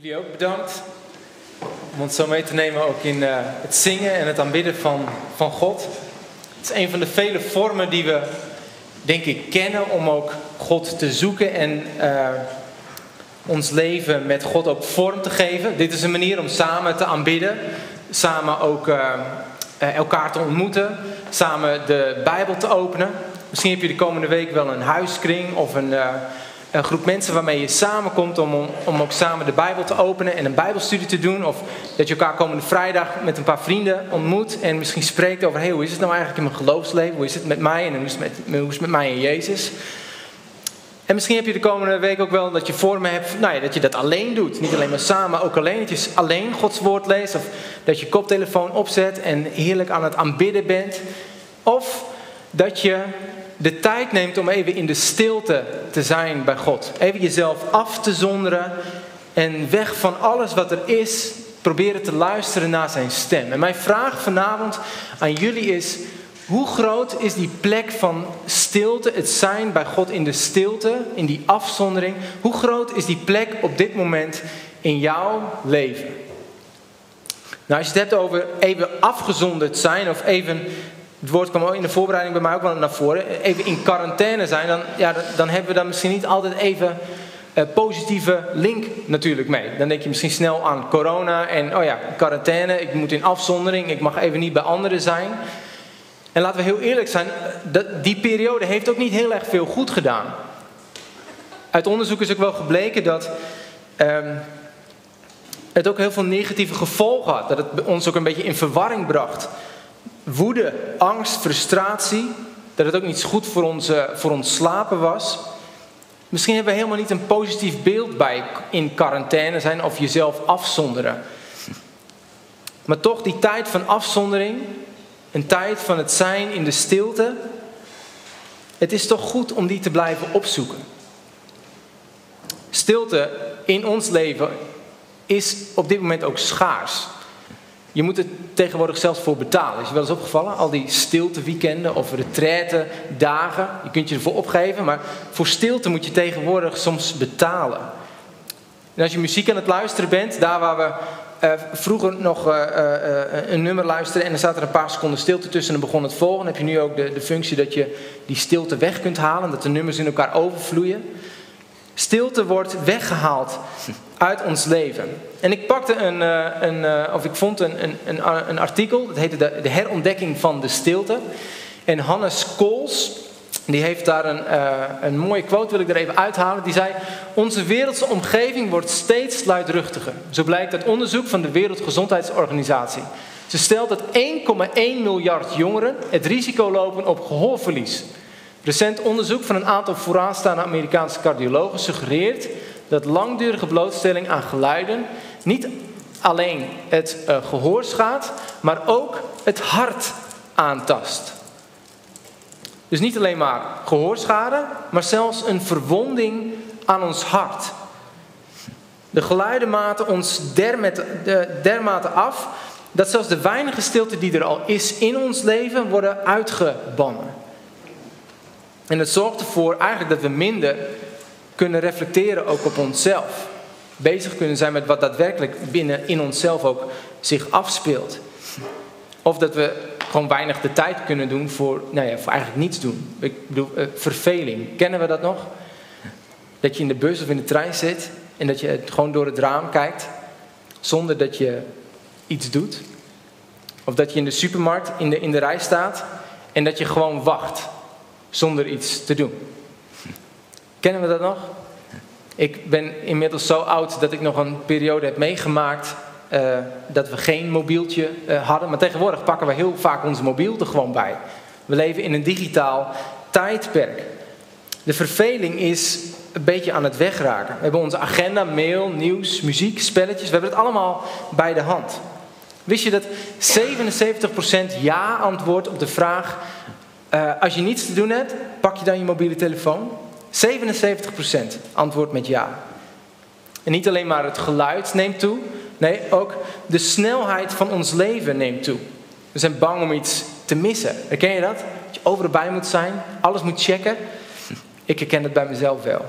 Jullie ook bedankt om ons zo mee te nemen ook in uh, het zingen en het aanbidden van, van God. Het is een van de vele vormen die we, denk ik, kennen om ook God te zoeken en uh, ons leven met God ook vorm te geven. Dit is een manier om samen te aanbidden, samen ook uh, elkaar te ontmoeten, samen de Bijbel te openen. Misschien heb je de komende week wel een huiskring of een een groep mensen waarmee je samenkomt om, om ook samen de Bijbel te openen en een Bijbelstudie te doen. Of dat je elkaar komende vrijdag met een paar vrienden ontmoet en misschien spreekt over: hey, hoe is het nou eigenlijk in mijn geloofsleven? Hoe is het met mij en hoe is het met, hoe is het met mij en Jezus? En misschien heb je de komende week ook wel dat je vormen hebt, nou ja, dat je dat alleen doet. Niet alleen maar samen, ook alleen. Dat je alleen Gods woord leest. Of dat je koptelefoon opzet en heerlijk aan het aanbidden bent. Of dat je de tijd neemt om even in de stilte te zijn bij God. Even jezelf af te zonderen en weg van alles wat er is, proberen te luisteren naar zijn stem. En mijn vraag vanavond aan jullie is: hoe groot is die plek van stilte, het zijn bij God in de stilte, in die afzondering? Hoe groot is die plek op dit moment in jouw leven? Nou, als je het hebt over even afgezonderd zijn of even het woord kwam in de voorbereiding bij mij ook wel naar voren. Even in quarantaine zijn, dan, ja, dan hebben we daar misschien niet altijd even uh, positieve link natuurlijk mee. Dan denk je misschien snel aan corona en oh ja, quarantaine, ik moet in afzondering, ik mag even niet bij anderen zijn. En laten we heel eerlijk zijn, dat, die periode heeft ook niet heel erg veel goed gedaan. Uit onderzoek is ook wel gebleken dat um, het ook heel veel negatieve gevolgen had. Dat het ons ook een beetje in verwarring bracht woede, angst, frustratie. Dat het ook niet goed voor ons, voor ons slapen was. Misschien hebben we helemaal niet een positief beeld bij in quarantaine zijn of jezelf afzonderen. Maar toch die tijd van afzondering, een tijd van het zijn in de stilte. Het is toch goed om die te blijven opzoeken. Stilte in ons leven is op dit moment ook schaars. Je moet er tegenwoordig zelfs voor betalen. Is je wel eens opgevallen? Al die stilteweekenden of retraite dagen. Je kunt je ervoor opgeven, maar voor stilte moet je tegenwoordig soms betalen. En als je muziek aan het luisteren bent, daar waar we uh, vroeger nog uh, uh, een nummer luisteren en er staat er een paar seconden stilte tussen en dan begon het volgende, heb je nu ook de, de functie dat je die stilte weg kunt halen, dat de nummers in elkaar overvloeien. Stilte wordt weggehaald uit ons leven. En ik pakte een, eh, een eh, of ik vond een, een, een, artikel, dat heette de, de herontdekking van de stilte. En Hannes Kools, die heeft daar een, uh, een mooie quote, wil ik er even uithalen. Die zei, onze wereldse omgeving wordt steeds luidruchtiger. Zo blijkt uit onderzoek van de Wereldgezondheidsorganisatie. Ze stelt dat 1,1 miljard jongeren het risico lopen op gehoorverlies. Recent onderzoek van een aantal vooraanstaande Amerikaanse cardiologen suggereert dat langdurige blootstelling aan geluiden niet alleen het uh, gehoor schaadt, maar ook het hart aantast. Dus niet alleen maar gehoorschade, maar zelfs een verwonding aan ons hart. De geluiden maten ons dermate af dat zelfs de weinige stilte die er al is in ons leven worden uitgebannen. En het zorgt ervoor eigenlijk dat we minder kunnen reflecteren ook op onszelf. Bezig kunnen zijn met wat daadwerkelijk binnen in onszelf ook zich afspeelt. Of dat we gewoon weinig de tijd kunnen doen voor, nou ja, voor eigenlijk niets doen. Ik bedoel, uh, verveling. Kennen we dat nog? Dat je in de bus of in de trein zit en dat je gewoon door het raam kijkt zonder dat je iets doet. Of dat je in de supermarkt in de, in de rij staat en dat je gewoon wacht zonder iets te doen. Kennen we dat nog? Ik ben inmiddels zo oud dat ik nog een periode heb meegemaakt uh, dat we geen mobieltje uh, hadden. Maar tegenwoordig pakken we heel vaak onze mobiel er gewoon bij. We leven in een digitaal tijdperk. De verveling is een beetje aan het wegraken. We hebben onze agenda, mail, nieuws, muziek, spelletjes. We hebben het allemaal bij de hand. Wist je dat 77% ja antwoordt op de vraag uh, als je niets te doen hebt, pak je dan je mobiele telefoon? 77% antwoordt met ja. En niet alleen maar het geluid neemt toe, nee, ook de snelheid van ons leven neemt toe. We zijn bang om iets te missen. Herken je dat? Dat je overal bij moet zijn, alles moet checken. Ik herken het bij mezelf wel.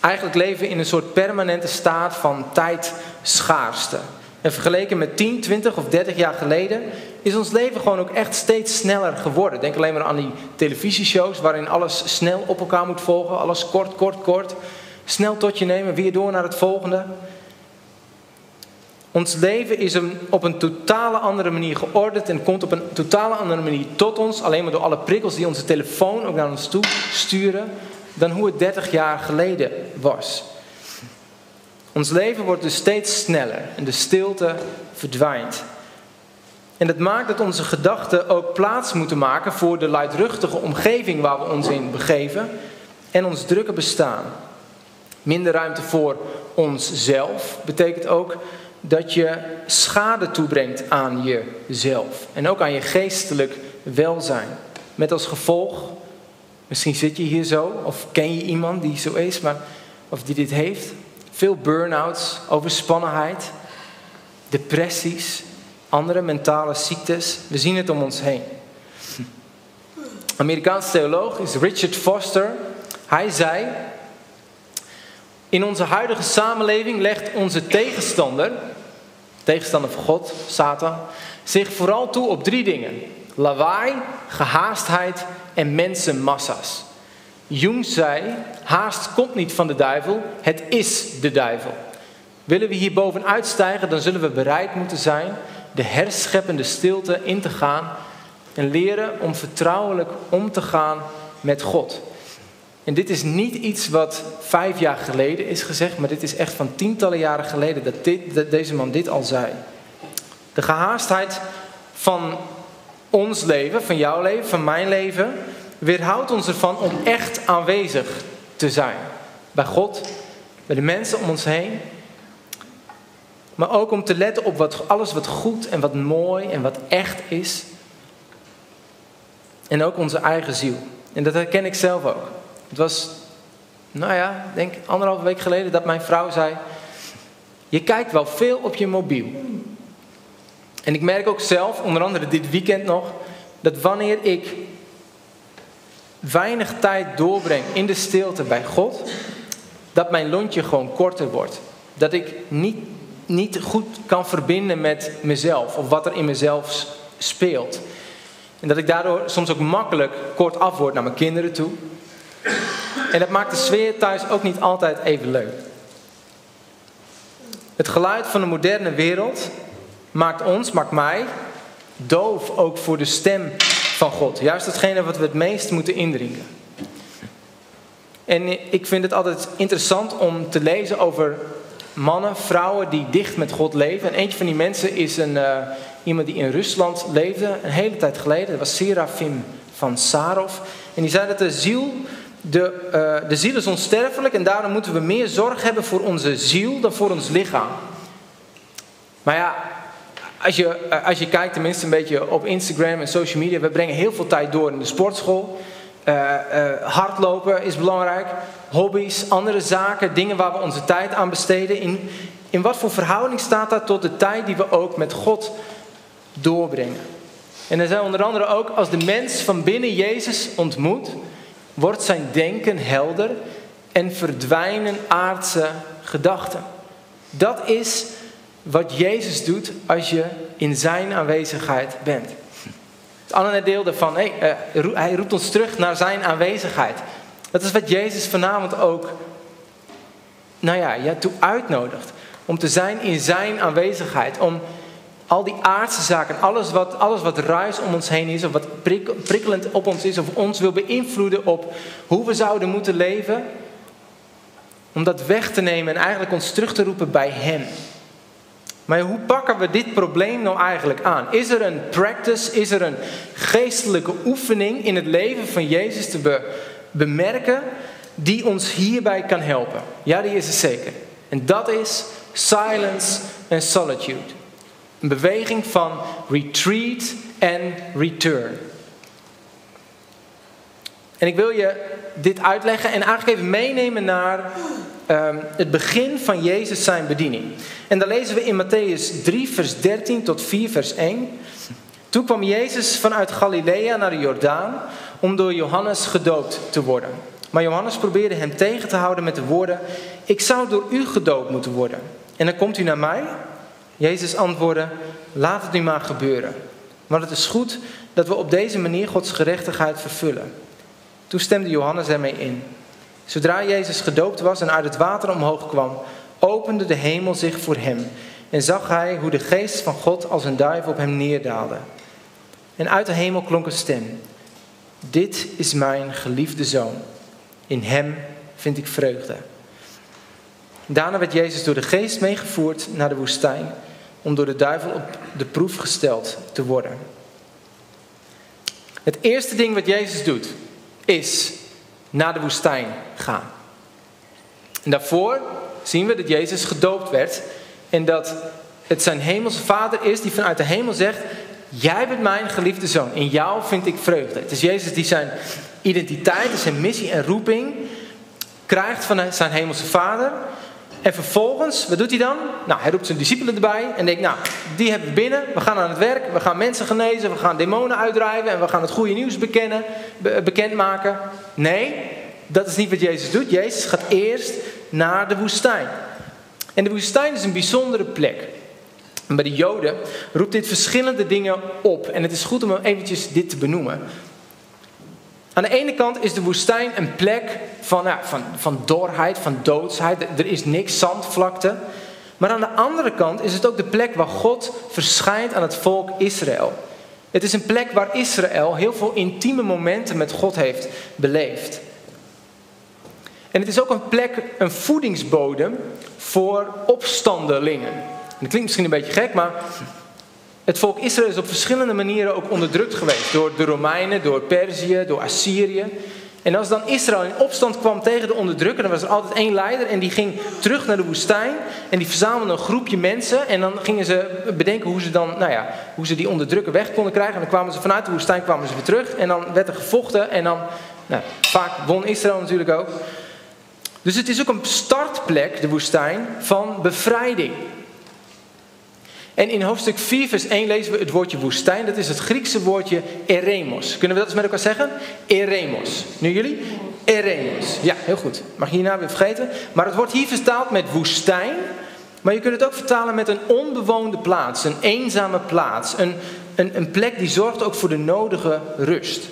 eigenlijk leven we in een soort permanente staat van tijdschaarste. En vergeleken met 10, 20 of 30 jaar geleden is ons leven gewoon ook echt steeds sneller geworden. Denk alleen maar aan die televisieshows waarin alles snel op elkaar moet volgen. Alles kort, kort, kort. Snel tot je nemen, weer door naar het volgende. Ons leven is op een totale andere manier geordend en komt op een totale andere manier tot ons, alleen maar door alle prikkels die onze telefoon ook naar ons toe sturen, dan hoe het 30 jaar geleden was. Ons leven wordt dus steeds sneller en de stilte verdwijnt. En dat maakt dat onze gedachten ook plaats moeten maken voor de luidruchtige omgeving waar we ons in begeven en ons drukke bestaan. Minder ruimte voor onszelf betekent ook dat je schade toebrengt aan jezelf en ook aan je geestelijk welzijn. Met als gevolg, misschien zit je hier zo, of ken je iemand die zo is, maar, of die dit heeft, veel burn-outs, overspannenheid, depressies, andere mentale ziektes. We zien het om ons heen. Amerikaanse theoloog is Richard Foster. Hij zei: In onze huidige samenleving legt onze tegenstander, tegenstander van God, Satan, zich vooral toe op drie dingen: lawaai, gehaastheid en mensenmassa's. Jung zei: haast komt niet van de duivel, het is de duivel. Willen we hier bovenuit stijgen, dan zullen we bereid moeten zijn de herscheppende stilte in te gaan en leren om vertrouwelijk om te gaan met God. En dit is niet iets wat vijf jaar geleden is gezegd, maar dit is echt van tientallen jaren geleden dat, dit, dat deze man dit al zei. De gehaastheid van ons leven, van jouw leven, van mijn leven, weerhoudt ons ervan om echt aanwezig te zijn. Bij God, bij de mensen om ons heen. Maar ook om te letten op wat, alles wat goed en wat mooi en wat echt is. En ook onze eigen ziel. En dat herken ik zelf ook. Het was, nou ja, denk anderhalve week geleden dat mijn vrouw zei: Je kijkt wel veel op je mobiel. En ik merk ook zelf, onder andere dit weekend nog, dat wanneer ik weinig tijd doorbreng in de stilte bij God, dat mijn lontje gewoon korter wordt. Dat ik niet, niet goed kan verbinden met mezelf of wat er in mezelf speelt. En dat ik daardoor soms ook makkelijk kort af word naar mijn kinderen toe. En dat maakt de sfeer thuis ook niet altijd even leuk. Het geluid van de moderne wereld maakt ons, maakt mij, doof ook voor de stem van God. Juist datgene wat we het meest moeten indringen. En ik vind het altijd interessant om te lezen over mannen, vrouwen die dicht met God leven. En eentje van die mensen is een, uh, iemand die in Rusland leefde, een hele tijd geleden. Dat was Serafim van Sarov. En die zei dat de ziel, de, uh, de ziel is onsterfelijk en daarom moeten we meer zorg hebben voor onze ziel dan voor ons lichaam. Maar ja, als je, eh, als je kijkt tenminste een beetje op Instagram en social media, we brengen heel veel tijd door in de sportschool. Uh, uh, hardlopen is belangrijk, hobby's, andere zaken, dingen waar we onze tijd aan besteden. In, in wat voor verhouding staat dat tot de tijd die we ook met God doorbrengen? En er zijn onder andere ook als de mens van binnen Jezus ontmoet, wordt zijn denken helder en verdwijnen aardse gedachten. Dat is wat Jezus doet als je in zijn aanwezigheid bent. Het andere deel hey, uh, hij roept ons terug naar zijn aanwezigheid. Dat is wat Jezus vanavond ook, nou ja, je toe uitnodigt. Om te zijn in zijn aanwezigheid. Om al die aardse zaken, alles wat, alles wat ruis om ons heen is, of wat prikkelend op ons is, of ons wil beïnvloeden op hoe we zouden moeten leven, om dat weg te nemen en eigenlijk ons terug te roepen bij Hem. Maar hoe pakken we dit probleem nou eigenlijk aan? Is er een practice, is er een geestelijke oefening in het leven van Jezus te bemerken die ons hierbij kan helpen? Ja, die is er zeker. En dat is silence en solitude. Een beweging van retreat en return. En ik wil je dit uitleggen en eigenlijk even meenemen naar um, het begin van Jezus zijn bediening. En dan lezen we in Matthäus 3, vers 13 tot 4, vers 1. Toen kwam Jezus vanuit Galilea naar de Jordaan om door Johannes gedoopt te worden. Maar Johannes probeerde hem tegen te houden met de woorden: Ik zou door u gedoopt moeten worden. En dan komt u naar mij? Jezus antwoordde: Laat het nu maar gebeuren. Want het is goed dat we op deze manier Gods gerechtigheid vervullen. Toen stemde Johannes ermee in. Zodra Jezus gedoopt was en uit het water omhoog kwam, opende de hemel zich voor hem en zag hij hoe de geest van God als een duif op hem neerdaalde. En uit de hemel klonk een stem: Dit is mijn geliefde zoon. In hem vind ik vreugde. Daarna werd Jezus door de geest meegevoerd naar de woestijn om door de duivel op de proef gesteld te worden. Het eerste ding wat Jezus doet is naar de woestijn gaan. En daarvoor zien we dat Jezus gedoopt werd en dat het zijn hemelse vader is die vanuit de hemel zegt: Jij bent mijn geliefde zoon. In jou vind ik vreugde. Het is Jezus die zijn identiteit, zijn missie en roeping krijgt van zijn hemelse vader. En vervolgens, wat doet hij dan? Nou, hij roept zijn discipelen erbij en denkt, nou, die hebben we binnen. We gaan aan het werk, we gaan mensen genezen, we gaan demonen uitdrijven en we gaan het goede nieuws bekennen, bekendmaken. Nee, dat is niet wat Jezus doet. Jezus gaat eerst naar de woestijn. En de woestijn is een bijzondere plek. En bij de Joden roept dit verschillende dingen op. En het is goed om eventjes dit te benoemen. Aan de ene kant is de woestijn een plek van, ja, van, van dorheid, van doodsheid. Er is niks, zandvlakte. Maar aan de andere kant is het ook de plek waar God verschijnt aan het volk Israël. Het is een plek waar Israël heel veel intieme momenten met God heeft beleefd. En het is ook een plek, een voedingsbodem voor opstandelingen. dat klinkt misschien een beetje gek, maar het volk Israël is op verschillende manieren ook onderdrukt geweest. Door de Romeinen, door Perzië, door Assyrië. En als dan Israël in opstand kwam tegen de onderdrukker, dan was er altijd één leider en die ging terug naar de woestijn. En die verzamelde een groepje mensen en dan gingen ze bedenken hoe ze, dan, nou ja, hoe ze die onderdrukker weg konden krijgen. En dan kwamen ze vanuit de woestijn kwamen ze weer terug en dan werd er gevochten en dan, nou, vaak won Israël natuurlijk ook. Dus het is ook een startplek, de woestijn, van bevrijding. En in hoofdstuk 4, vers 1 lezen we het woordje woestijn. Dat is het Griekse woordje eremos. Kunnen we dat eens met elkaar zeggen? Eremos. Nu jullie? Eremos. Ja, heel goed. Mag je hierna weer vergeten. Maar het wordt hier vertaald met woestijn. Maar je kunt het ook vertalen met een onbewoonde plaats. Een eenzame plaats. Een, een, een plek die zorgt ook voor de nodige rust.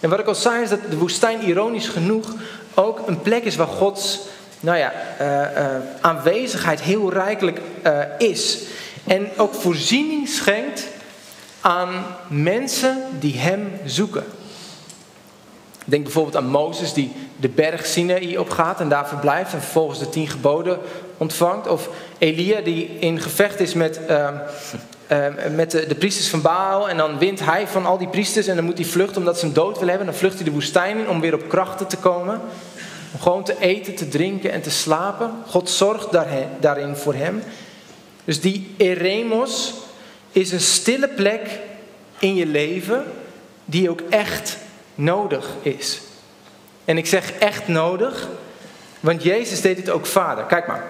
En wat ik al zei is dat de woestijn ironisch genoeg ook een plek is waar Gods nou ja, uh, uh, aanwezigheid heel rijkelijk uh, is. En ook voorziening schenkt aan mensen die hem zoeken. Denk bijvoorbeeld aan Mozes die de berg Sinaï opgaat en daar verblijft en vervolgens de tien geboden ontvangt. Of Elia die in gevecht is met, uh, uh, met de, de, priesters van Baal en dan wint hij van al die priesters en dan moet hij vluchten omdat ze hem dood willen hebben. Dan vlucht hij de woestijn in om weer op krachten te komen. Om gewoon te eten, te drinken en te slapen. God zorgt daarin voor hem. Dus die eremos is een stille plek in je leven die ook echt nodig is. En ik zeg echt nodig, want Jezus deed het ook vader. Kijk maar.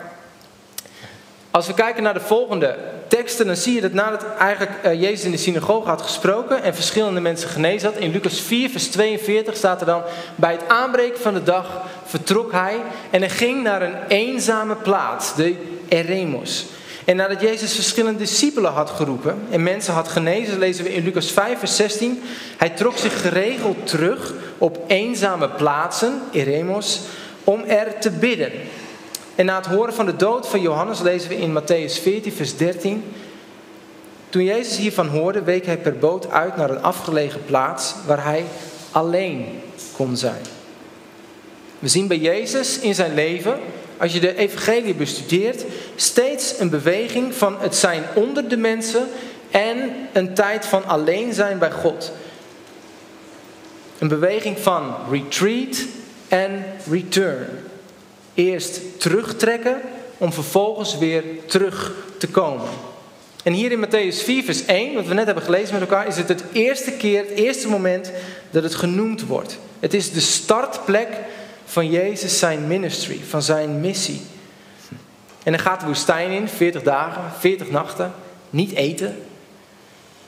Als we kijken naar de volgende teksten, dan zie je dat nadat eigenlijk eh, Jezus in de synagoge had gesproken en verschillende mensen genezen had, in Lucas 4, vers 42 staat er dan, bij het aanbreken van de dag vertrok hij en hij ging naar een eenzame plaats, de Eremos. En nadat Jezus verschillende discipelen had geroepen en mensen had genezen, lezen we in Lucas 5, vers 16. Hij trok zich geregeld terug op eenzame plaatsen, eremos, om er te bidden. En na het horen van de dood van Johannes lezen we in Matthäus 14, vers 13. Toen Jezus hiervan hoorde, week hij per boot uit naar een afgelegen plaats waar hij alleen kon zijn. We zien bij Jezus in zijn leven als je de evangelie bestudeert, steeds een beweging van het zijn onder de mensen en een tijd van alleen zijn bij God. Een beweging van retreat en return. Eerst terugtrekken om vervolgens weer terug te komen. En hier in Matthäus 4, vers 1, wat we net hebben gelezen met elkaar, is het het eerste keer, het eerste moment dat het genoemd wordt. Het is de startplek van Jezus zijn ministry, van zijn missie. En dan gaat de woestijn in, 40 dagen, 40 nachten, niet eten.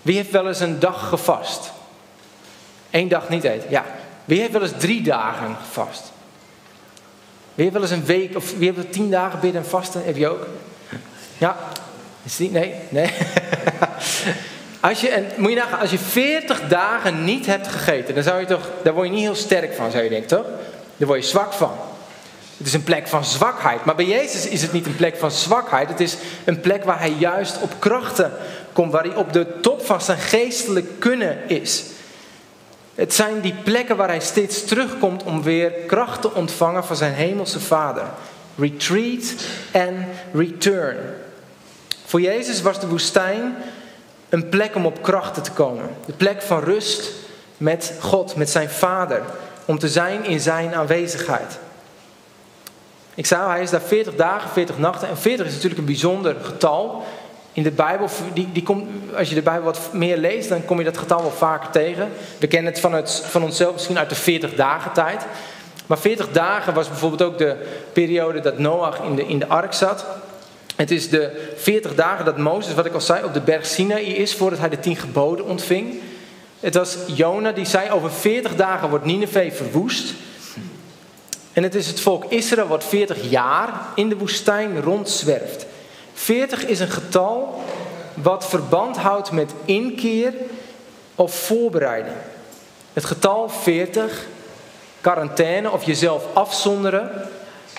Wie heeft wel eens een dag gevast? Eén dag niet eten, ja. Wie heeft wel eens drie dagen gevast? Wie heeft wel eens een week of wie heeft tien dagen bidden en vasten? Heb je ook? Ja? Is die? Nee? Nee? als je, en moet je nagaan, als je 40 dagen niet hebt gegeten, dan zou je toch, daar word je niet heel sterk van, zou je denken, toch? Daar word je zwak van. Het is een plek van zwakheid. Maar bij Jezus is het niet een plek van zwakheid. Het is een plek waar hij juist op krachten komt. Waar hij op de top van zijn geestelijk kunnen is. Het zijn die plekken waar hij steeds terugkomt om weer kracht te ontvangen van zijn hemelse vader. Retreat en return. Voor Jezus was de woestijn een plek om op krachten te komen. De plek van rust met God, met zijn vader. Om te zijn in zijn aanwezigheid. Ik zei hij is daar 40 dagen, 40 nachten. En 40 is natuurlijk een bijzonder getal. In de Bijbel, die, die komt, als je de Bijbel wat meer leest, dan kom je dat getal wel vaker tegen. We kennen het van, het, van onszelf misschien uit de 40 dagen tijd. Maar 40 dagen was bijvoorbeeld ook de periode dat Noach in de, in de ark zat. Het is de 40 dagen dat Mozes, wat ik al zei, op de berg Sinaï is voordat hij de tien geboden ontving. Het was Jona die zei, over 40 dagen wordt Nineveh verwoest. En het is het volk Israël wat 40 jaar in de woestijn rondzwerft. 40 is een getal wat verband houdt met inkeer of voorbereiding. Het getal 40, quarantaine of jezelf afzonderen.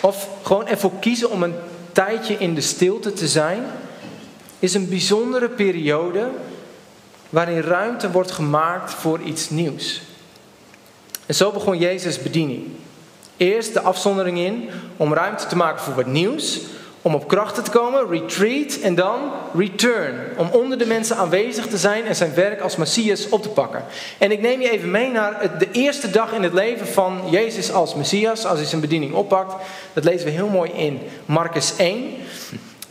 Of gewoon ervoor kiezen om een tijdje in de stilte te zijn. Is een bijzondere periode waarin ruimte wordt gemaakt voor iets nieuws. En zo begon Jezus' bediening. Eerst de afzondering in om ruimte te maken voor wat nieuws, om op krachten te komen, retreat en dan return. Om onder de mensen aanwezig te zijn en zijn werk als Messias op te pakken. En ik neem je even mee naar de eerste dag in het leven van Jezus als Messias, als hij zijn bediening oppakt. Dat lezen we heel mooi in Marcus 1.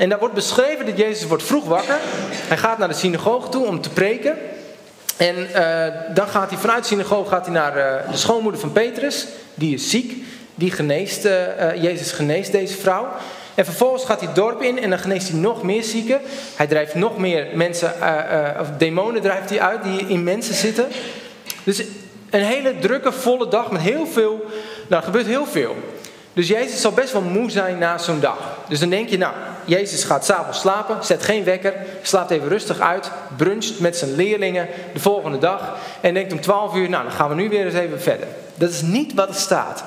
En daar wordt beschreven dat Jezus wordt vroeg wakker. Hij gaat naar de synagoge toe om te preken. En uh, dan gaat hij vanuit de synagoge gaat hij naar uh, de schoonmoeder van Petrus. Die is ziek die geneest, uh, Jezus geneest deze vrouw. En vervolgens gaat hij het dorp in en dan geneest hij nog meer zieken. Hij drijft nog meer mensen, of demonen drijft hij uit die in mensen zitten. Dus een hele drukke, volle dag met heel veel, nou er gebeurt heel veel. Dus Jezus zal best wel moe zijn na zo'n dag. Dus dan denk je, nou, Jezus gaat s'avonds slapen, zet geen wekker, slaapt even rustig uit, bruncht met zijn leerlingen de volgende dag en denkt om 12 uur, nou, dan gaan we nu weer eens even verder. Dat is niet wat er staat.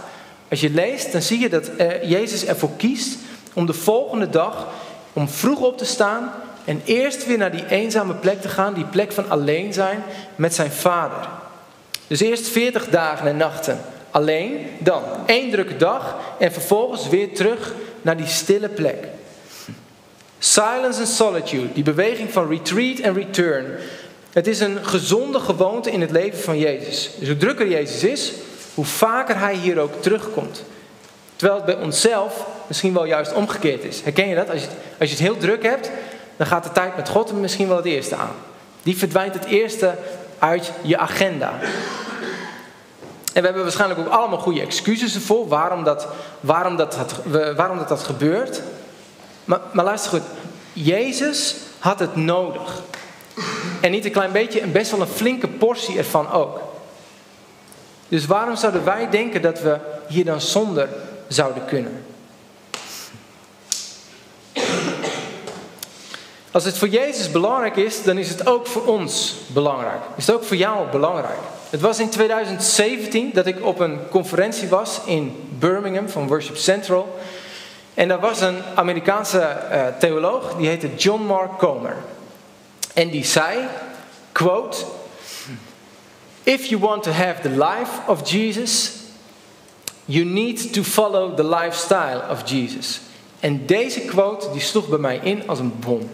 Als je leest, dan zie je dat uh, Jezus ervoor kiest om de volgende dag, om vroeg op te staan en eerst weer naar die eenzame plek te gaan, die plek van alleen zijn met zijn vader. Dus eerst 40 dagen en nachten alleen, dan één drukke dag en vervolgens weer terug naar die stille plek. Silence and solitude, die beweging van retreat en return. Het is een gezonde gewoonte in het leven van Jezus. Dus hoe drukker Jezus is, hoe vaker hij hier ook terugkomt. Terwijl het bij onszelf misschien wel juist omgekeerd is. Herken je dat? Als je, als je het heel druk hebt, dan gaat de tijd met God misschien wel het eerste aan. Die verdwijnt het eerste uit je agenda. En we hebben waarschijnlijk ook allemaal goede excuses ervoor waarom dat, waarom dat, waarom dat, dat gebeurt. Maar, maar luister goed, Jezus had het nodig. En niet een klein beetje, en best wel een flinke portie ervan ook. Dus waarom zouden wij denken dat we hier dan zonder zouden kunnen? Als het voor Jezus belangrijk is, dan is het ook voor ons belangrijk. Is het ook voor jou belangrijk? Het was in 2017 dat ik op een conferentie was in Birmingham van Worship Central. En daar was een Amerikaanse uh, theoloog, die heette John Mark Comer. En die zei, quote, If you want to have the life of Jesus, you need to follow the lifestyle of Jesus. En deze quote die sloeg bij mij in als een bom.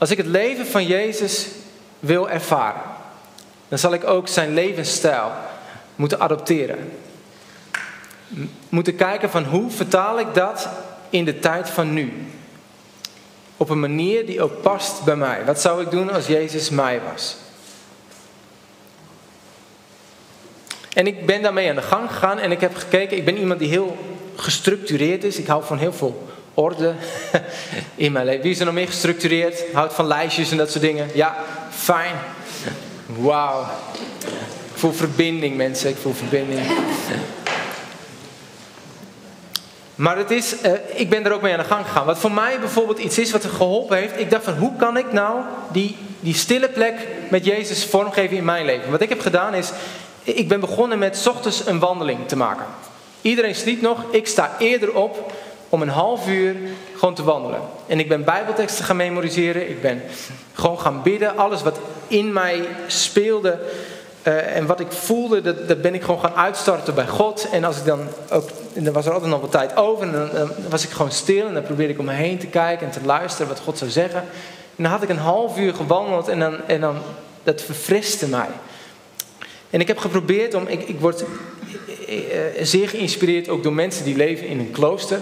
Als ik het leven van Jezus wil ervaren, dan zal ik ook zijn levensstijl moeten adopteren. Moeten kijken van hoe vertaal ik dat in de tijd van nu op een manier die ook past bij mij. Wat zou ik doen als Jezus mij was? En ik ben daarmee aan de gang gegaan en ik heb gekeken. Ik ben iemand die heel gestructureerd is. Ik hou van heel veel orde in mijn leven. Wie is er nog meer gestructureerd? Houdt van lijstjes en dat soort dingen? Ja, fijn. Wauw. voel verbinding, mensen. Ik voel verbinding. Maar het is, uh, ik ben er ook mee aan de gang gegaan. Wat voor mij bijvoorbeeld iets is wat er geholpen heeft. Ik dacht van hoe kan ik nou die, die stille plek met Jezus vormgeven in mijn leven. Wat ik heb gedaan is, ik ben begonnen met ochtends een wandeling te maken. Iedereen sliep nog, ik sta eerder op om een half uur gewoon te wandelen. En ik ben bijbelteksten gaan memoriseren. Ik ben gewoon gaan bidden. Alles wat in mij speelde uh, en wat ik voelde, dat, dat, ben ik gewoon gaan uitstarten bij God. En als ik dan ook, dan was er altijd nog wat tijd over. En dan, was ik gewoon stil en dan probeerde ik om me heen te kijken en te luisteren wat God zou zeggen. En dan had ik een half uur gewandeld en dan, en dan dat verfriste mij. En ik heb geprobeerd om, ik, ik word eh, zeer geïnspireerd ook door mensen die leven in een klooster.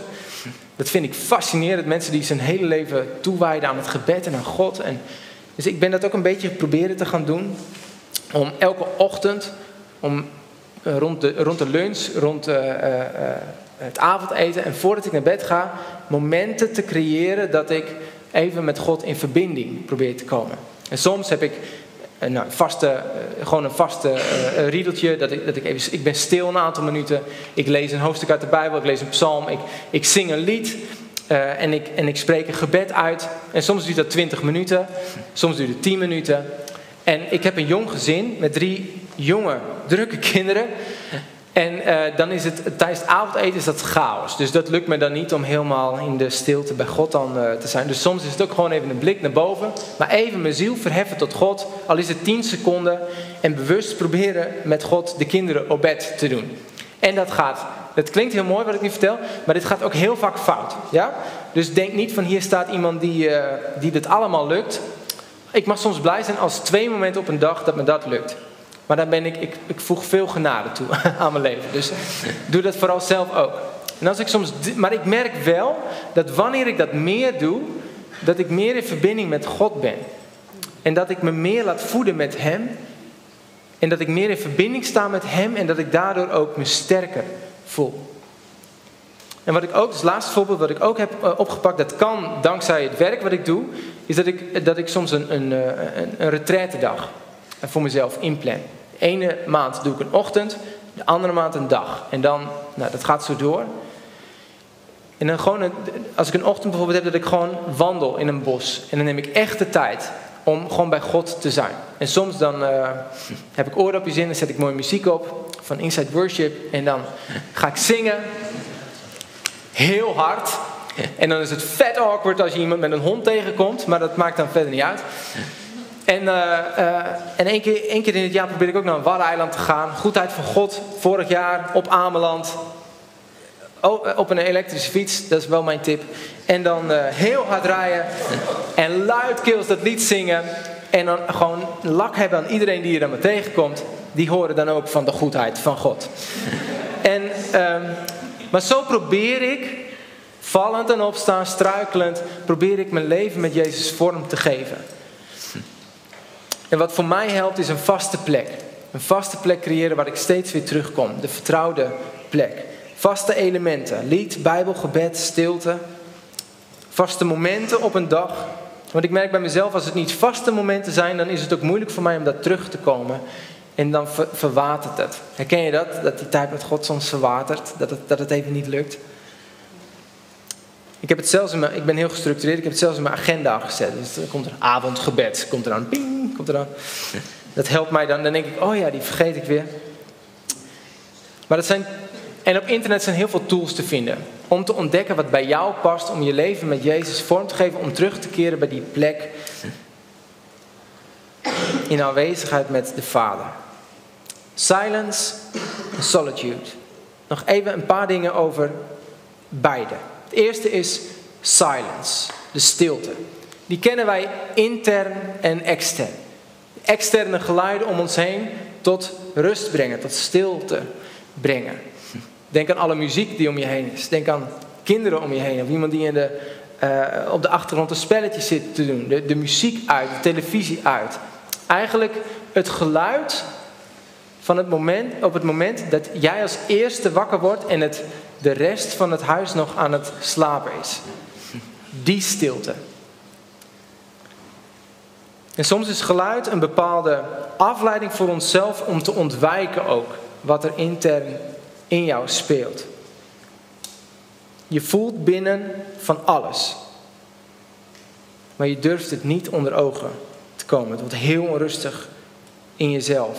Dat vind ik fascinerend, mensen die zijn hele leven toewijden aan het gebed en aan God. En, dus ik ben dat ook een beetje proberen te gaan doen. Om elke ochtend, om, uh, rond, de, rond de lunch, rond uh, het avondeten en voordat ik naar bed ga, momenten te creëren dat ik even met God in verbinding probeer te komen. En soms heb ik een nou, vaste, uh, gewoon een vaste uh, riedeltje. Dat ik, dat ik, even, ik ben stil een aantal minuten. Ik lees een hoofdstuk uit de Bijbel. Ik lees een psalm. Ik, ik zing een lied. En, ik, en ik spreek een gebed uit. En soms duurt dat 20 minuten. Soms duurt het 10 minuten. En ik heb een jong gezin met drie jonge, drukke kinderen. En uh, dan is het tijdens het avondeten is dat chaos. Dus dat lukt me dan niet om helemaal in de stilte bij God dan uh, te zijn. Dus soms is het ook gewoon even een blik naar boven. Maar even mijn ziel verheffen tot God. Al is het 10 seconden. En bewust proberen met God de kinderen op bed te doen. En dat gaat. Het klinkt heel mooi wat ik nu vertel. Maar dit gaat ook heel vaak fout. Ja? Dus denk niet van hier staat iemand die, uh, die dit allemaal lukt. Ik mag soms blij zijn als twee momenten op een dag dat me dat lukt. Maar dan ben ik, ik, ik voeg veel genade toe aan mijn leven. Dus doe dat vooral zelf ook. En als ik soms, maar ik merk wel dat wanneer ik dat meer doe, dat ik meer in verbinding met God ben. En dat ik me meer laat voeden met Hem. En dat ik meer in verbinding sta met Hem en dat ik daardoor ook me sterker voel. En wat ik ook, het laatste voorbeeld wat ik ook heb eh, opgepakt, dat kan dankzij het werk wat ik doe, is dat ik, dat ik soms een, een, eh, een, een retraitedag voor mezelf inplan ene maand doe ik een ochtend, de andere maand een dag. En dan, nou, dat gaat zo door. En dan gewoon, als ik een ochtend bijvoorbeeld heb, dat ik gewoon wandel in een bos. En dan neem ik echt de tijd om gewoon bij God te zijn. En soms dan uh, heb ik oordopjes in, dan zet ik mooie muziek op van Inside Worship. En dan ga ik zingen. Heel hard. En dan is het vet awkward als je iemand met een hond tegenkomt. Maar dat maakt dan verder niet uit. En, uh, uh, en één, keer, één keer in het jaar probeer ik ook naar een Waddeneiland te gaan. Goedheid van God, vorig jaar op Ameland. Oh, op een elektrische fiets, dat is wel mijn tip. En dan heel hard rijden en luidkeels dat lied zingen. En dan gewoon lak hebben aan iedereen die je dan maar tegenkomt. Die horen dan ook van de goedheid van God. En, um, maar zo probeer ik, vallend en opstaan, struikelend, probeer ik mijn leven met Jezus vorm te geven. En wat voor mij helpt is een vaste plek. Een vaste plek creëren waar ik steeds weer terugkom. De vertrouwde plek. Vaste elementen. Lied, Bijbel, gebed, stilte. Vaste momenten op een dag. Want ik merk bij mezelf, als het niet vaste momenten zijn, dan is het ook moeilijk voor mij om daar terug te komen. En dan ver, verwatert het. Herken je dat? Dat die tijd met God soms verwatert. Dat het, dat het even niet lukt. Ik heb het zelfs in mijn, ik ben heel gestructureerd, ik heb het zelfs in mijn agenda gezet. Dus er komt een avondgebed, komt er aan, ping, komt er aan. Dat helpt mij dan, dan denk ik, oh ja, die vergeet ik weer. Maar dat zijn, en op internet zijn heel veel tools te vinden. Om te ontdekken wat bij jou past, om je leven met Jezus vorm te geven, om terug te keren bij die plek. In aanwezigheid met de Vader. Silence en solitude. Nog even een paar dingen over beide. Het eerste is silence, de stilte. Die kennen wij intern en extern. Externe geluiden om ons heen tot rust brengen, tot stilte brengen. Denk aan alle muziek die om je heen is. Denk aan kinderen om je heen. Of iemand die in de, uh, op de achtergrond een spelletje zit te doen. De, de muziek uit, de televisie uit. Eigenlijk het geluid van het moment, op het moment dat jij als eerste wakker wordt en het de rest van het huis nog aan het slapen is. Die stilte. En soms is geluid een bepaalde afleiding voor onszelf om te ontwijken ook wat er intern in jou speelt. Je voelt binnen van alles. Maar je durft het niet onder ogen te komen. Het wordt heel onrustig in jezelf.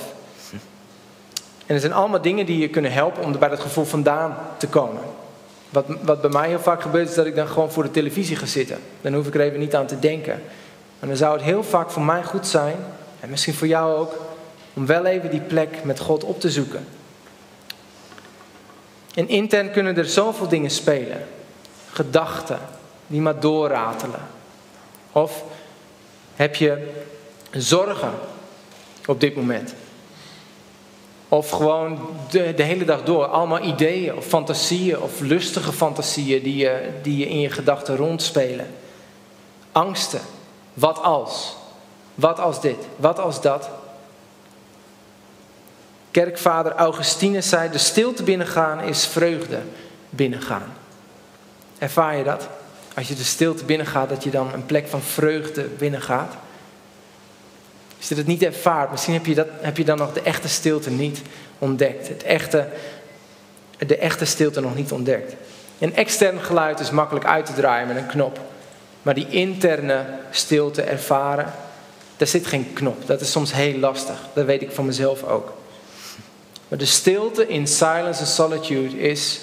En er zijn allemaal dingen die je kunnen helpen om bij dat gevoel vandaan te komen. Wat, wat bij mij heel vaak gebeurt is dat ik dan gewoon voor de televisie ga zitten. Dan hoef ik er even niet aan te denken. Maar dan zou het heel vaak voor mij goed zijn, en misschien voor jou ook, om wel even die plek met God op te zoeken. En intern kunnen er zoveel dingen spelen. Gedachten die maar doorratelen. Of heb je zorgen op dit moment? Of gewoon de, de, hele dag door. Allemaal ideeën of fantasieën of lustige fantasieën die je, die je in je gedachten rondspelen. Angsten. Wat als? Wat als dit? Wat als dat? Kerkvader Augustinus zei: De stilte binnengaan is vreugde binnengaan. Ervaar je dat? Als je de stilte binnengaat, dat je dan een plek van vreugde binnengaat? Als je het niet ervaart, misschien heb je, dat, heb je dan nog de echte stilte niet ontdekt. Het echte, de echte stilte nog niet ontdekt. Een extern geluid is makkelijk uit te draaien met een knop. Maar die interne stilte ervaren, daar zit geen knop. Dat is soms heel lastig. Dat weet ik van mezelf ook. Maar de stilte in silence en solitude is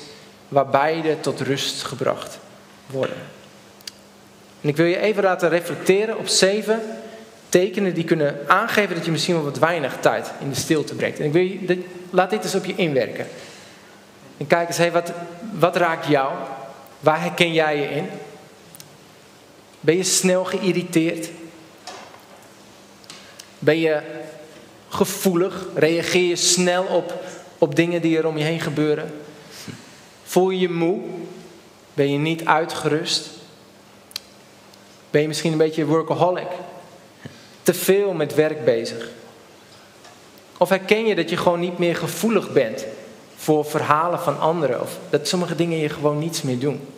waar beide tot rust gebracht worden. En ik wil je even laten reflecteren op zeven tekenen die kunnen aangeven dat je misschien wel wat weinig tijd in de stilte brengt. En ik wil je, laat dit eens op je inwerken. En kijk eens, wat, wat raakt jou? Waar herken jij je in? Ben je snel geïrriteerd? Ben je gevoelig? Reageer je snel op, op dingen die er om je heen gebeuren? Voel je je moe? Ben je niet uitgerust? Ben je misschien een beetje workaholic? Te veel met werk bezig? Of herken je dat je gewoon niet meer gevoelig bent voor verhalen van anderen? Of dat sommige dingen je gewoon niets meer doen?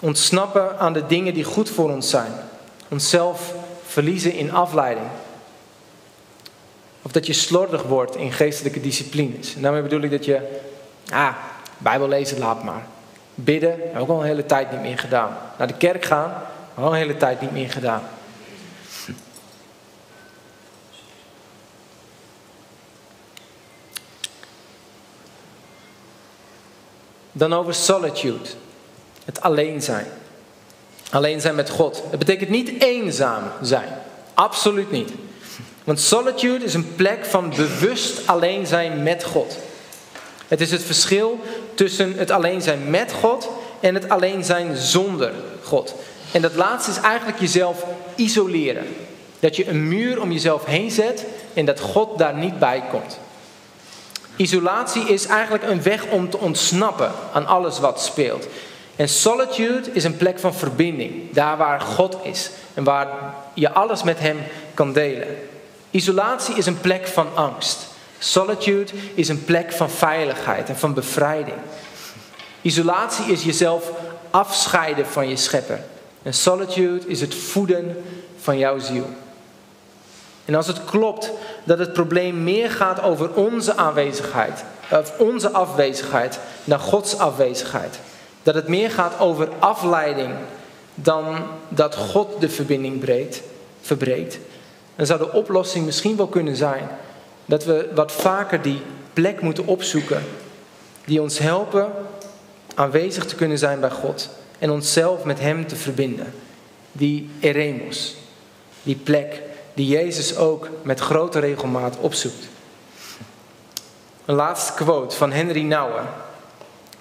Ontsnappen aan de dingen die goed voor ons zijn. Onszelf verliezen in afleiding. Of dat je slordig wordt in geestelijke disciplines. En daarmee bedoel ik dat je, ah, Bijbel lezen, laat maar. Bidden, heb ik al een hele tijd niet meer gedaan. Naar de kerk gaan, al een hele tijd niet meer gedaan. Dan over solitude. Het alleen zijn. Alleen zijn met God. Het betekent niet eenzaam zijn. Absoluut niet. Want solitude is een plek van bewust alleen zijn met God. Het is het verschil tussen het alleen zijn met God en het alleen zijn zonder God. En dat laatste is eigenlijk jezelf isoleren. Dat je een muur om jezelf heen zet en dat God daar niet bij komt. Isolatie is eigenlijk een weg om te ontsnappen aan alles wat speelt. En solitude is een plek van verbinding, daar waar God is en waar je alles met Hem kan delen. Isolatie is een plek van angst. Solitude is een plek van veiligheid en van bevrijding. Isolatie is jezelf afscheiden van je schepper. En solitude is het voeden van jouw ziel. En als het klopt dat het probleem meer gaat over onze aanwezigheid, of onze afwezigheid, dan Gods afwezigheid. Dat het meer gaat over afleiding dan dat God de verbinding breekt, verbreekt. Dan zou de oplossing misschien wel kunnen zijn dat we wat vaker die plek moeten opzoeken die ons helpen aanwezig te kunnen zijn bij God en onszelf met Hem te verbinden. Die eremos, die plek die Jezus ook met grote regelmaat opzoekt. Een laatste quote van Henry Nouwen.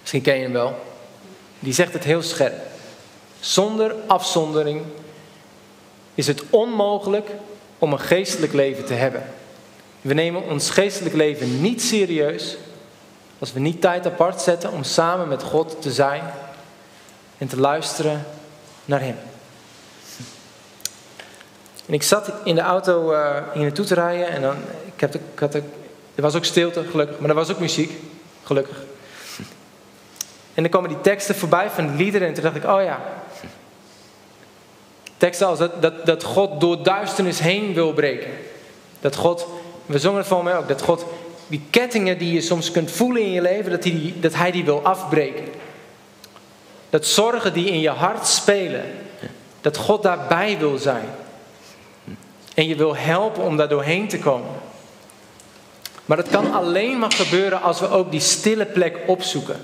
Misschien ken je hem wel. Die zegt het heel scherp. Zonder afzondering is het onmogelijk om een geestelijk leven te hebben. We nemen ons geestelijk leven niet serieus als we niet tijd apart zetten om samen met God te zijn en te luisteren naar Hem. En ik zat in de auto uh, hier naartoe te rijden en dan, ik heb, ik had, er was ook stilte, gelukkig, maar er was ook muziek, gelukkig. En dan komen die teksten voorbij van de liederen en toen dacht ik, oh ja. Teksten als dat, dat, dat God door duisternis heen wil breken. Dat God, we zongen het van mij ook, dat God die kettingen die je soms kunt voelen in je leven, dat hij, dat hij die wil afbreken. Dat zorgen die in je hart spelen, dat God daarbij wil zijn. En je wil helpen om daar doorheen te komen. Maar dat kan alleen maar gebeuren als we ook die stille plek opzoeken.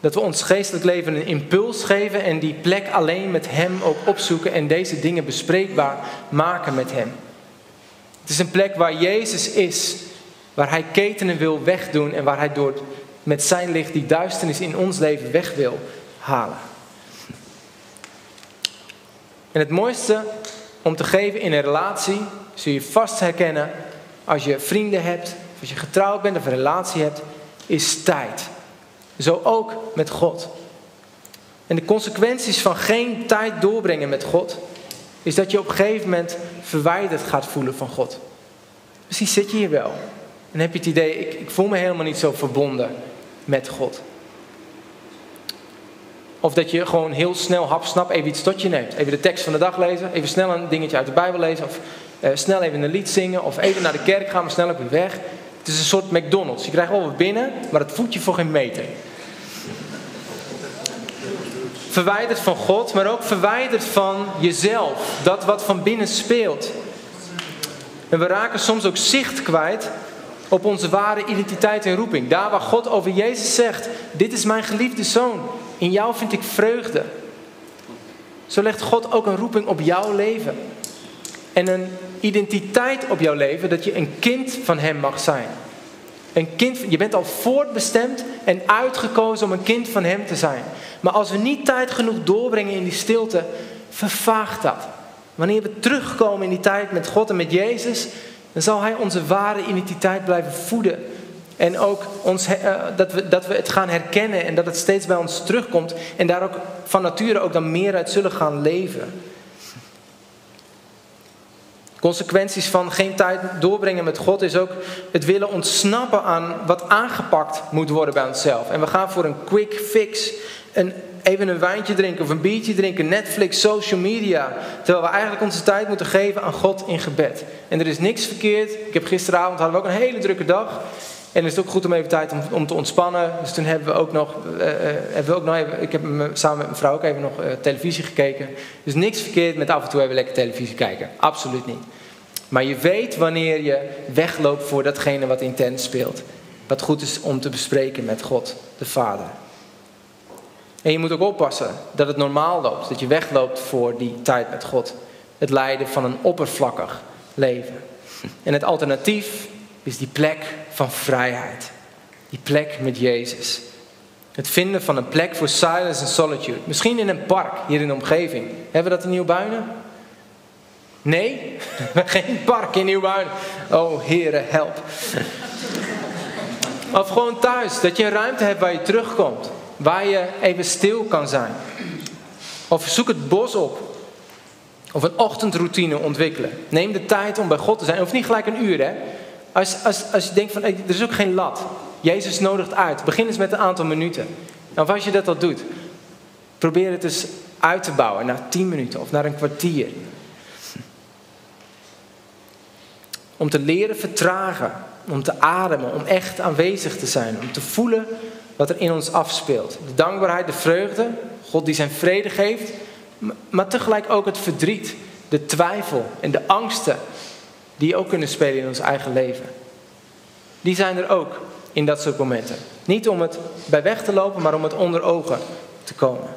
Dat we ons geestelijk leven een impuls geven en die plek alleen met Hem ook opzoeken en deze dingen bespreekbaar maken met Hem. Het is een plek waar Jezus is, waar Hij ketenen wil wegdoen en waar Hij door met zijn licht die duisternis in ons leven weg wil halen. En het mooiste om te geven in een relatie, zul je vast herkennen als je vrienden hebt, of als je getrouwd bent of een relatie hebt, is tijd. Zo ook met God. En de consequenties van geen tijd doorbrengen met God, is dat je op een gegeven moment verwijderd gaat voelen van God. Misschien zit je hier wel en heb je het idee, ik, ik voel me helemaal niet zo verbonden met God. Of dat je gewoon heel snel hapsnap even iets tot je neemt. Even de tekst van de dag lezen, even snel een dingetje uit de Bijbel lezen. Of uh, snel even een lied zingen. Of even naar de kerk gaan, maar snel op je weg. Het is een soort McDonald's. Je krijgt wel wat binnen, maar het voedt je voor geen meter. Verwijderd van God, maar ook verwijderd van jezelf. Dat wat van binnen speelt. En we raken soms ook zicht kwijt op onze ware identiteit en roeping. Daar waar God over Jezus zegt: Dit is mijn geliefde zoon. In jou vind ik vreugde. Zo legt God ook een roeping op jouw leven. En een identiteit op jouw leven dat je een kind van Hem mag zijn. Een kind, je bent al voortbestemd en uitgekozen om een kind van Hem te zijn. Maar als we niet tijd genoeg doorbrengen in die stilte, vervaagt dat. Wanneer we terugkomen in die tijd met God en met Jezus, dan zal Hij onze ware identiteit blijven voeden. En ook ons, uh, dat, we, dat we het gaan herkennen en dat het steeds bij ons terugkomt. En daar ook van nature ook dan meer uit zullen gaan leven. Consequenties van geen tijd doorbrengen met God is ook het willen ontsnappen aan wat aangepakt moet worden bij onszelf. En we gaan voor een quick fix, een, even een wijntje drinken of een biertje drinken, Netflix, social media. Terwijl we eigenlijk onze tijd moeten geven aan God in gebed. En er is niks verkeerd. Ik heb gisteravond hadden we ook een hele drukke dag. En het is ook goed om even tijd om, te ontspannen. Dus toen hebben we ook nog, uh, hebben we ook nog even, ik heb samen met mijn vrouw ook even nog uh, televisie gekeken. Dus niks verkeerd met af en toe even lekker televisie kijken. Absoluut niet. Maar je weet wanneer je wegloopt voor datgene wat intens speelt. Wat goed is om te bespreken met God, de Vader. En je moet ook oppassen dat het normaal loopt. Dat je wegloopt voor die tijd met God. Het leiden van een oppervlakkig leven. En het alternatief is die plek van vrijheid. Die plek met Jezus. Het vinden van een plek voor silence en solitude. Misschien in een park hier in de omgeving. Hebben we dat in Nieuwbuinen? Nee, geen park in Nieuwbuinen. Oh, heren, help. Of gewoon thuis, dat je een ruimte hebt waar je terugkomt. Waar je even stil kan zijn. Of zoek het bos op. Of een ochtendroutine ontwikkelen. Neem de tijd om bij God te zijn. Of niet gelijk een uur, hè. Als, als, als je denkt van, er is ook geen lat. Jezus nodigt uit. Begin eens met een aantal minuten. of als je dat al doet, probeer het eens uit te bouwen naar tien minuten of naar een kwartier. Om te leren vertragen, om te ademen, om echt aanwezig te zijn, om te voelen wat er in ons afspeelt. De dankbaarheid, de vreugde, God die zijn vrede geeft, maar tegelijk ook het verdriet, de twijfel en de angsten die ook kunnen spelen in ons eigen leven. Die zijn er ook in dat soort momenten. Niet om het bij weg te lopen, maar om het onder ogen te komen.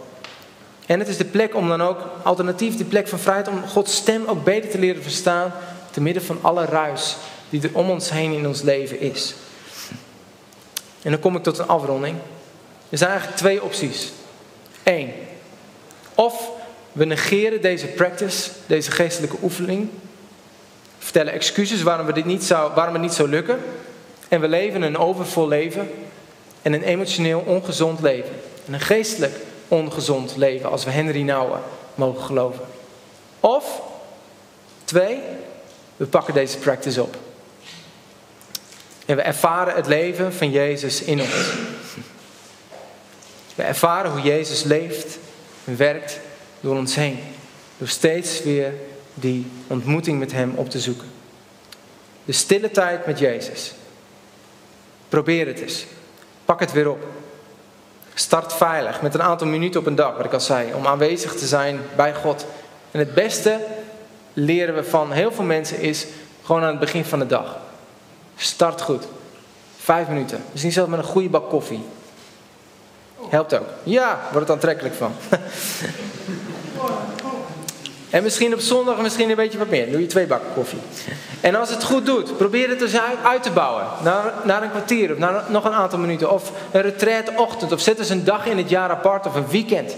En het is de plek om dan ook, alternatief die plek van vrijheid, om Gods stem ook beter te leren verstaan, te midden van alle ruis die er om ons heen in ons leven is. En dan kom ik tot een afronding. Er zijn eigenlijk twee opties. Eén, of we negeren deze practice, deze geestelijke oefening, vertellen excuses waarom, we dit niet zou, waarom het niet zou lukken. En we leven een overvol leven en een emotioneel ongezond leven. En een geestelijk ongezond leven als we Henry Nouwen mogen geloven. Of, twee, we pakken deze practice op. En we ervaren het leven van Jezus in ons. We ervaren hoe Jezus leeft en werkt door ons heen. Door steeds weer die ontmoeting met Hem op te zoeken. De stille tijd met Jezus. Probeer het eens. Pak het weer op. Start veilig met een aantal minuten op een dag, wat ik al zei, om aanwezig te zijn bij God. En het beste leren we van heel veel mensen is gewoon aan het begin van de dag. Start goed. Vijf minuten. Misschien zelfs met een goede bak koffie. Helpt ook. Ja, wordt het aantrekkelijk van. en misschien op zondag misschien een beetje wat meer. Doe je twee bakken koffie. En als het goed doet, probeer het dus uit te bouwen. Naar, naar een kwartier of nog een aantal minuten. Of een retraite ochtend. Of zet eens een dag in het jaar apart of een weekend.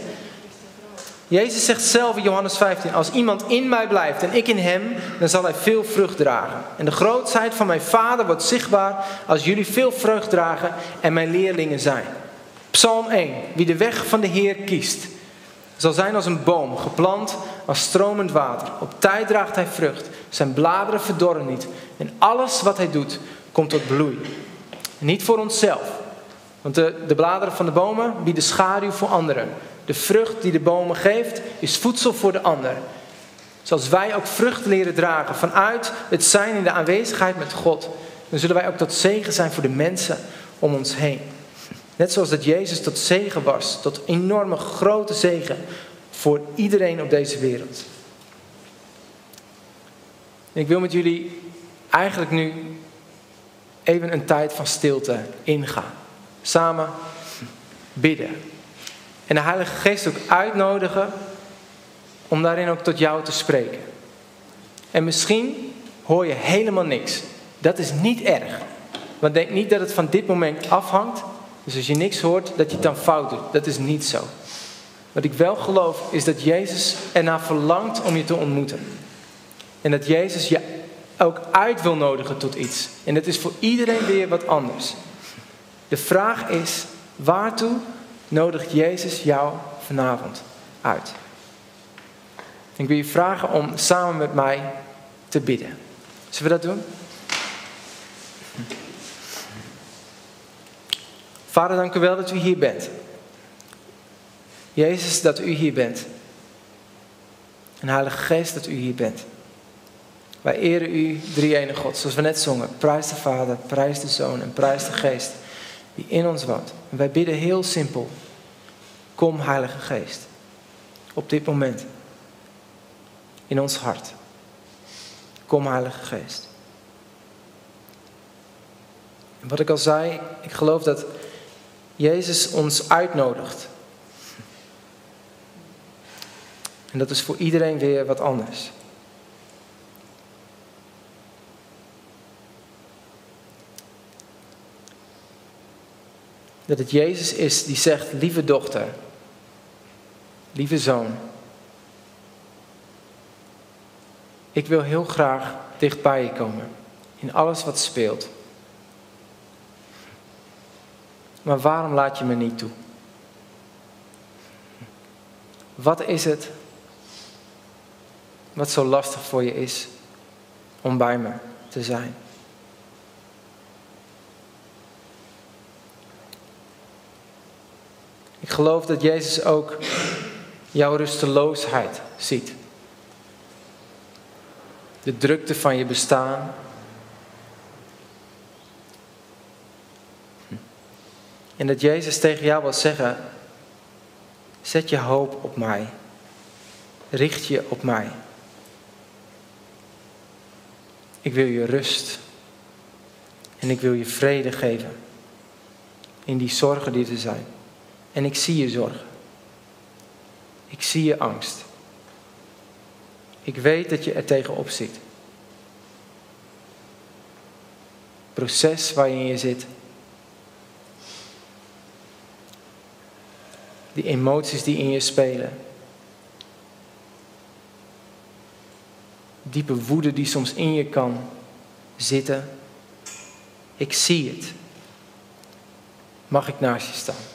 Jezus zegt zelf in Johannes 15: Als iemand in mij blijft en ik in hem, dan zal hij veel vrucht dragen. En de grootheid van mijn Vader wordt zichtbaar als jullie veel vrucht dragen en mijn leerlingen zijn. Psalm 1: Wie de weg van de Heer kiest, zal zijn als een boom, geplant als stromend water. Op tijd draagt hij vrucht, zijn bladeren verdorren niet. En alles wat hij doet, komt tot bloei. niet voor onszelf, want de, de bladeren van de bomen bieden schaduw voor anderen. De vrucht die de bomen geeft, is voedsel voor de ander. Zoals wij ook vrucht leren dragen vanuit het zijn in de aanwezigheid met God, dan zullen wij ook tot zegen zijn voor de mensen om ons heen. Net zoals dat Jezus tot zegen was, tot enorme grote zegen voor iedereen op deze wereld. Ik wil met jullie eigenlijk nu even een tijd van stilte ingaan. Samen bidden. En de Heilige Geest ook uitnodigen om daarin ook tot jou te spreken. En misschien hoor je helemaal niks. Dat is niet erg. Want denk niet dat het van dit moment afhangt. Dus als je niks hoort, dat je het dan fout doet. Dat is niet zo. Wat ik wel geloof, is dat Jezus ernaar verlangt om je te ontmoeten. En dat Jezus je ook uit wil nodigen tot iets. En dat is voor iedereen weer wat anders. De vraag is, waartoe nodigt Jezus jou vanavond uit? Ik wil je vragen om samen met mij te bidden. Zullen we dat doen? Vader, dank u wel dat u hier bent. Jezus, dat u hier bent. En Heilige Geest, dat u hier bent. Wij eren u, drie ene God, zoals we net zongen. Prijs de Vader, prijs de Zoon en prijs de Geest die in ons woont. En wij bidden heel simpel. Kom, Heilige Geest. Op dit moment. In ons hart. Kom, Heilige Geest. En wat ik al zei, ik geloof dat Jezus ons uitnodigt. En dat is voor iedereen weer wat anders. Dat het Jezus is die zegt, lieve dochter, lieve zoon, ik wil heel graag dicht bij je komen in alles wat speelt. Maar waarom laat je me niet toe? Wat is het wat zo lastig voor je is om bij me te zijn? Ik geloof dat Jezus ook jouw rusteloosheid ziet. De drukte van je bestaan. En dat Jezus tegen jou wil zeggen: zet je hoop op mij. Richt je op mij. Ik wil je rust. En ik wil je vrede geven. In die zorgen die er zijn. En ik zie je zorgen. Ik zie je angst. Ik weet dat je er tegenop zit. Proces waarin je zit. Die emoties die in je spelen. Diepe woede die soms in je kan zitten. Ik zie het. Mag ik naast je staan?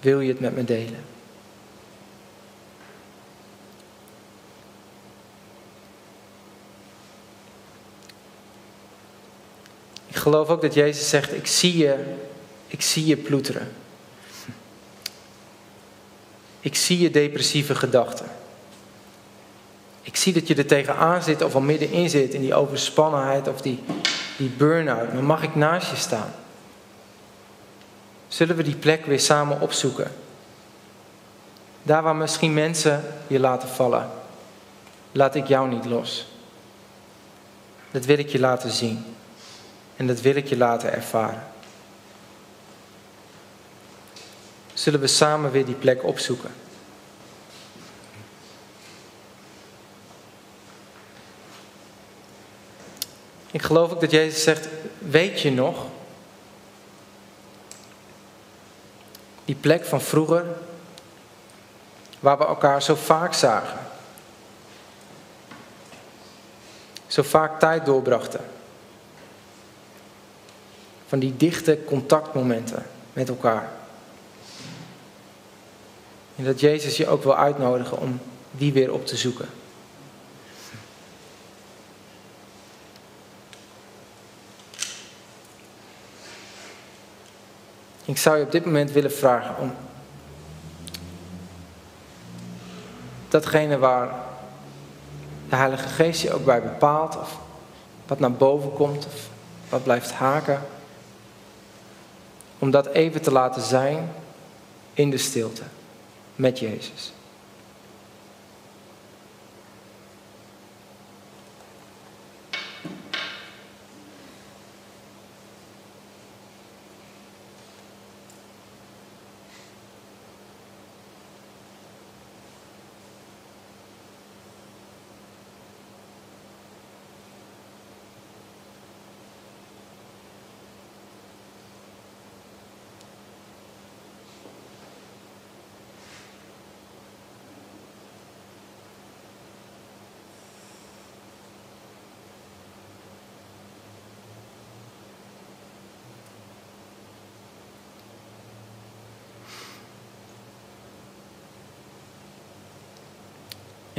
Wil je het met me delen? Ik geloof ook dat Jezus zegt: Ik zie je, ik zie je ploeteren. ik zie je depressieve gedachten. Ik zie dat je er tegenaan zit of al middenin zit in die overspannenheid of die, die burn-out. Maar mag ik naast je staan? Zullen we die plek weer samen opzoeken? Daar waar misschien mensen je laten vallen, laat ik jou niet los. Dat wil ik je laten zien. En dat wil ik je laten ervaren. Zullen we samen weer die plek opzoeken? Ik geloof ook dat Jezus zegt: Weet je nog? Die plek van vroeger, waar we elkaar zo vaak zagen. Zo vaak tijd doorbrachten. Van die dichte contactmomenten met elkaar. En dat Jezus je ook wil uitnodigen om die weer op te zoeken. Ik zou je op dit moment willen vragen om datgene waar de Heilige Geest je ook bij bepaalt, of wat naar boven komt, of wat blijft haken, om dat even te laten zijn in de stilte met Jezus.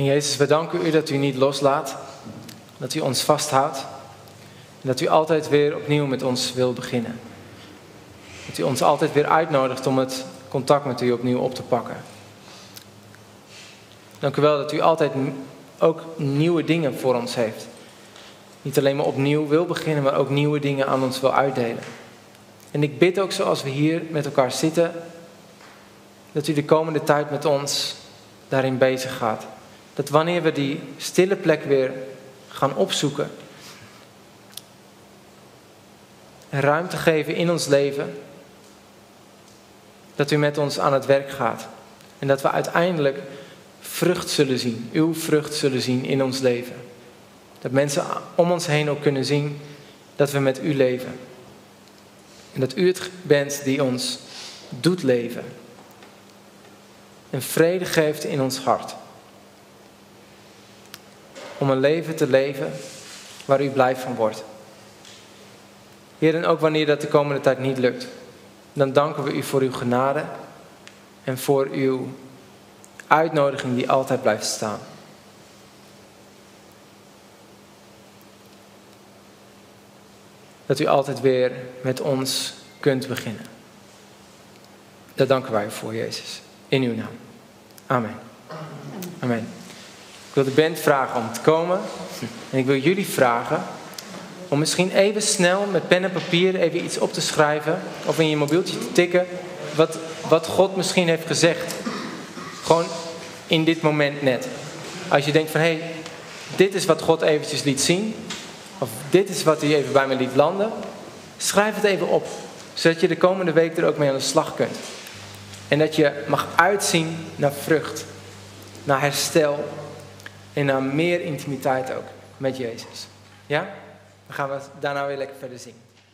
En Jezus, we danken u dat u niet loslaat, dat u ons vasthoudt en dat u altijd weer opnieuw met ons wil beginnen. Dat u ons altijd weer uitnodigt om het contact met u opnieuw op te pakken. Dank u wel dat u altijd ook nieuwe dingen voor ons heeft. Niet alleen maar opnieuw wil beginnen, maar ook nieuwe dingen aan ons wil uitdelen. En ik bid ook zoals we hier met elkaar zitten, dat u de komende tijd met ons daarin bezig gaat. Dat wanneer we die stille plek weer gaan opzoeken, ruimte geven in ons leven, dat u met ons aan het werk gaat. En dat we uiteindelijk vrucht zullen zien, uw vrucht zullen zien in ons leven. Dat mensen om ons heen ook kunnen zien dat we met u leven. En dat u het bent die ons doet leven. En vrede geeft in ons hart om een leven te leven waar u blij van wordt. Heer, en ook wanneer dat de komende tijd niet lukt, dan danken we u voor uw genade en voor uw uitnodiging die altijd blijft staan. Dat u altijd weer met ons kunt beginnen. Daar danken wij u voor, Jezus. In uw naam. Amen. Amen. Ik wil de band vragen om te komen. En ik wil jullie vragen om misschien even snel met pen en papier even iets op te schrijven. Of in je mobieltje te tikken. Wat, wat God misschien heeft gezegd. Gewoon in dit moment net. Als je denkt van hé, hey, dit is wat God eventjes liet zien. Of dit is wat hij even bij me liet landen. Schrijf het even op. Zodat je de komende week er ook mee aan de slag kunt. En dat je mag uitzien naar vrucht. Naar herstel en naar meer intimiteit ook met Jezus. Ja? Dan gaan we daarna weer lekker verder zien.